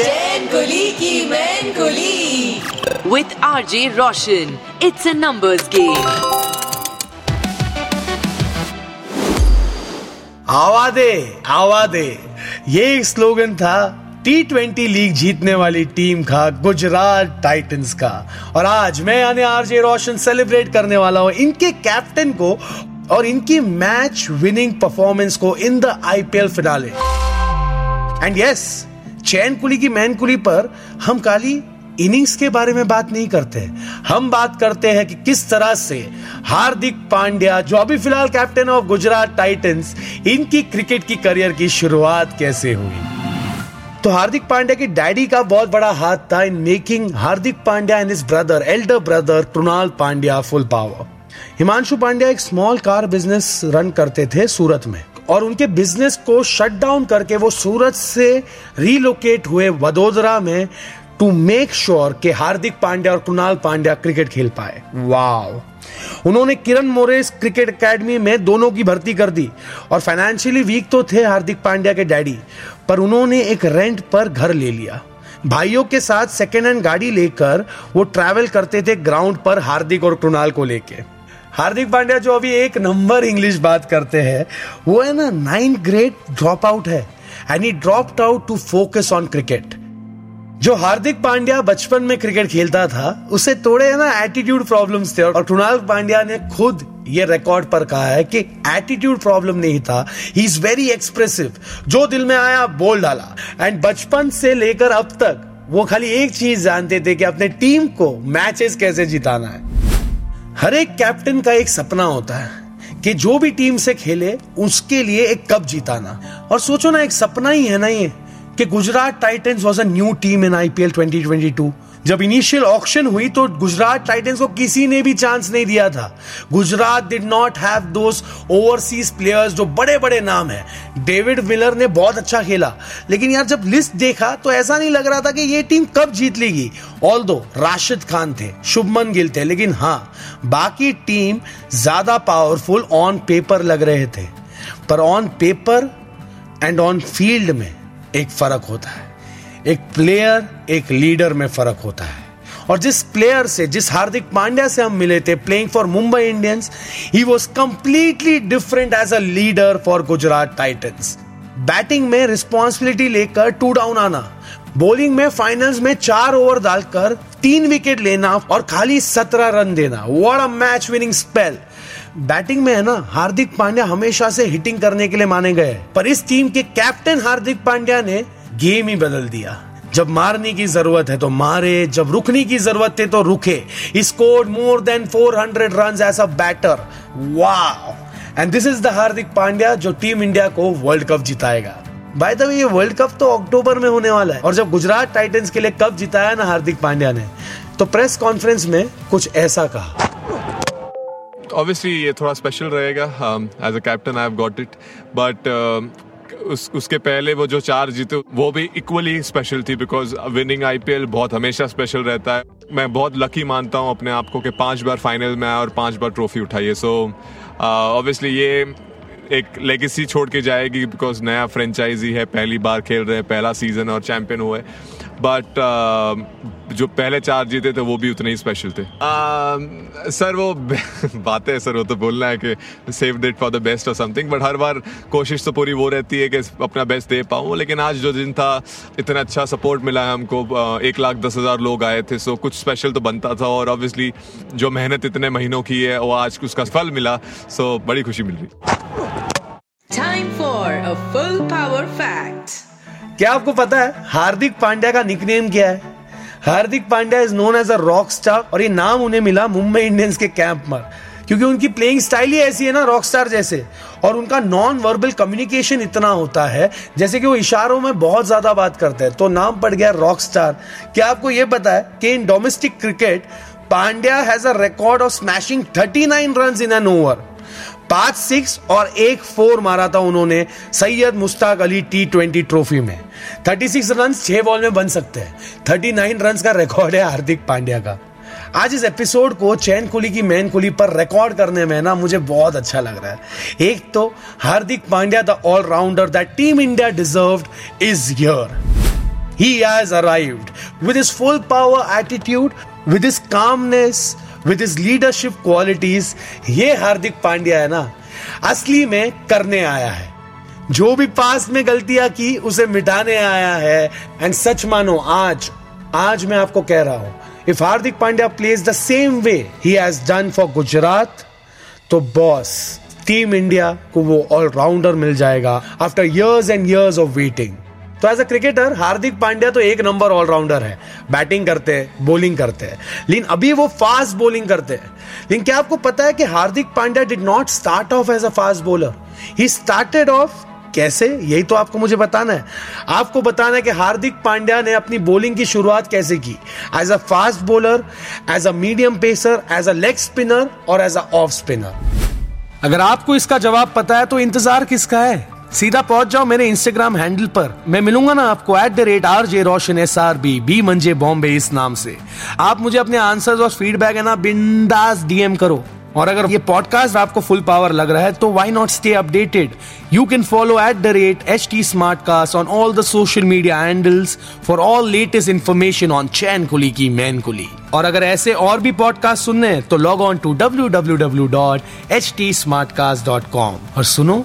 Chain Kuli Ki Main Kuli with R J Roshan it's a numbers game आवा दे आवा दे। ये एक स्लोगन था टी ट्वेंटी लीग जीतने वाली टीम का गुजरात टाइटंस का। और आज मैं यानी आरजे रोशन सेलिब्रेट करने वाला हूँ इनके कैप्टन को और इनकी मैच विनिंग परफॉर्मेंस को in the IPL finale and yes Chain Kuli Ki Main Kuli पर हम काली इनिंग्स के बारे में बात नहीं करते हम बात करते हैं कि किस तरह से हार्दिक पांड्या, जो अभी फ़िलहाल कैप्टन ऑफ़ गुजरात टाइटंस इनकी क्रिकेट की करियर की शुरुआत कैसे हुई? तो हार्दिक पांड्या के डैडी का बहुत बड़ा हाथ था in making Hardik Pandya and his brother elder brother Krunal Pandya full power Himanshu Pandya एक स्मॉल कार बिज़नेस रन करते थे सूरत में। और उनके बिज़नेस को शट डाउन करके वो सूरत से रीलोकेट हुए वडोदरा में टू मेक श्योर कि हार्दिक पांड्या और कृणाल पांड्या क्रिकेट खेल पाए। वाओ उन्होंने किरण मोरेस क्रिकेट एकेडमी में दोनों की भर्ती कर दी। और फाइनेंशियली वीक तो थे हार्दिक पांड्या के डैडी पर उन्होंने एक रेंट पर घर ले लिया। भाइयों के साथ सेकेंड हैंड गाड़ी लेकर वो ट्रैवल करते थे ग्राउंड पर हार्दिक और कृणाल को लेके। हार्दिक पांड्या जो अभी एक नंबर इंग्लिश बात करते हैं, वो है ना नाइन ग्रेड ड्रॉप आउट है and he drop out to focus on cricket जो हार्दिक पांड्या बचपन में क्रिकेट खेलता था, उसे थोड़े, है ना एटीट्यूड प्रॉब्लम्स थे, और कृणाल पांड्या ने खुद ये रिकॉर्ड पर कहा है कि एटीट्यूड प्रॉब्लम नहीं था ही इज़ वेरी एक्सप्रेसिव जो दिल में आया, बोल डाला। एंड बचपन से लेकर अब तक, वो खाली एक चीज़ जानते थे कि अपने टीम को मैचेस कैसे जिताना है। हर एक कैप्टन का एक सपना होता है कि जो भी टीम से खेले, उसके लिए एक कप जीताना। और सोचो ना, एक सपना ही है ना ये, कि Gujarat titans was a new team in IPL 2022 जब इनिशियल ऑक्शन हुई तो गुजरात टाइटंस को किसी ने भी चांस नहीं दिया था। Gujarat did not have overseas players जो बड़े बड़े नाम हैं। डेविड विलर ने बहुत अच्छा खेला। लेकिन यार जब लिस्ट देखा तो ऐसा नहीं लग रहा था कि ये टीम कब जीत लेगी। ऑल दो राशिद खान थे, शुभमन गिल थे, लेकिन हाँ बाकी टीम ज़्यादा पावरफुल ऑन पेपर लग रहे थे। पर on paper and on field में एक फ़र्क होता है। एक प्लेयर एक लीडर में फ़र्क होता है। और जिस प्लेयर से, जिस हार्दिक पांड्या से हम मिले थे playing for Mumbai Indians he was completely different as a leader for Gujarat titans batting में रिस्पॉन्सिबिलिटी लेकर टू डाउन आना बॉलिंग में फाइनल्स में चार ओवर डालकर तीन विकेट लेना और खाली सत्रह रन देना। What a match winning spell batting में है ना, हार्दिक पांड्या हमेशा से हिटिंग करने के लिए माने गए पर इस टीम के कैप्टन हार्दिक पांड्या ने गेम ही बदल दिया। जब मारने की ज़रूरत है तो मारे, जब रुकने की ज़रूरत है तो रुके। Scored more than 400 run as a batter wow and this is the Hardik Pandya जो टीम इंडिया को वर्ल्ड कप जिताएगा। बाय द वे ये वर्ल्ड कप तो अक्टूबर में होने वाला है। और जब गुजरात टाइटंस के लिए कप जिताया ना हार्दिक पांड्या ने तो प्रेस कॉन्फ्रेंस में कुछ ऐसा कहा। ऑब्वियसली ये थोड़ा स्पेशल रहेगा। As a captain I have got it but उस, उसके पहले वो जो चार जीते, वो भी इक्वली स्पेशल थी बिकॉज़ विनिंग आईपीएल बहुत हमेशा स्पेशल रहता है। मैं बहुत लकी मानता हूँ अपने आप को कि पाँच बार फाइनल में आया और पाँच बार ट्रॉफी उठाई है। सो ऑब्वियसली ये एक लेगेसी छोड़ के जाएगी बिकॉज़ नया फ्रेंचाइजी है पहली बार खेल रहे हैं, पहला सीज़न और चैंपियन हुए। बट uh, जो पहले चार जीते थे वो भी उतने ही स्पेशल थे। Uh, सर वो बातें सर वो तो बोलना है कि save date for the best और समथिंग बट हर बार कोशिश तो पूरी वो रहती है कि अपना बेस्ट दे पाऊँ लेकिन आज जो दिन था इतना अच्छा सपोर्ट मिला है हमको। Uh, एक लाख दस हज़ार लोग आए थे सो कुछ स्पेशल तो बनता था और ऑब्वियसली जो मेहनत इतने महीनों की है वो आज उसका फल मिला सो बड़ी खुशी मिल रही। Time for a full power fact क्या आपको पता है, हार्दिक पांड्या का निकनेम क्या है? Hardik Pandya is known as a rock star और ये नाम उन्हें मिला मुंबई इंडियंस के कैंप पर क्योंकि उनकी प्लेइंग स्टाइल ही ऐसी है ना रॉक स्टार जैसे। और उनका नॉन वर्बल कम्युनिकेशन इतना होता है, जैसे कि वो इशारों में बहुत ज़्यादा बात करते हैं। तो नाम पड़ गया रॉक स्टार क्या आपको ये पता है कि in domestic cricket Pandya has a record of smashing 39 run in an over पाँच सिक्स और एक फोर मारा था उन्होंने Syed Mushtaq Ali T twenty trophy में। 36 रन छह बॉल में बन सकते हैं। 39 रन का रिकॉर्ड है हार्दिक पांड्या का। आज इस एपिसोड को चैन कुली की मैन कुली पर रिकॉर्ड करने में ना मुझे बहुत अच्छा लग रहा है। एक तो Hardik Pandya the allrounder that team India deserve is here. He has arrived with his full power attitude with his calmness with his leadership qualities ये हार्दिक पांड्या है ना, असली में करने आया है। जो भी पास में गलतियाँ की, उसे मिटाने आया है। एंड सच मानो, आज आज मैं आपको कह रहा हूँ if Hardik Pandya plays the same way he has done for Gujarat तो बॉस टीम इंडिया को वो ऑलराउंडर मिल जाएगा after years and years of waiting तो as a cricketer Hardik Pandya तो एक नंबर ऑलराउंडर है। बैटिंग करते हैं बॉलिंग करते हैं। लेकिन अभी वो फास्ट बॉलिंग करते हैं। लेकिन क्या आपको पता है कि Hardik Pandya did not start off as a fast bowler he started off कैसे? यही तो आपको मुझे बताना है। आपको बताना है कि हार्दिक पांड्या ने अपनी बॉलिंग की शुरुआत कैसे की? As a fast bowler as a medium pacer as a leg spinner और एज अ ऑफ़ स्पिनर अगर आपको इसका जवाब पता है तो इंतज़ार किसका है? सीधा पहुँच जाओ मेरे इंस्टाग्राम हैंडल पर। मैं मिलूँगा ना आपको at the rate R J Roshan S R B B मंजे बॉम्बे इस नाम से। आप मुझे अपने आंसर्स और फीडबैक है ना बिंदास डीएम करो। और अगर ये पॉडकास्ट आपको फुल पावर लग रहा है तो why not stay updated you can follow at the rate H T Smartcast on all the social media handles for all latest information on Chain Kuli Ki Main Kuli और अगर ऐसे और भी podcast सुनने हैं तो log on to W W W dot H T Smartcast dot com और सुनो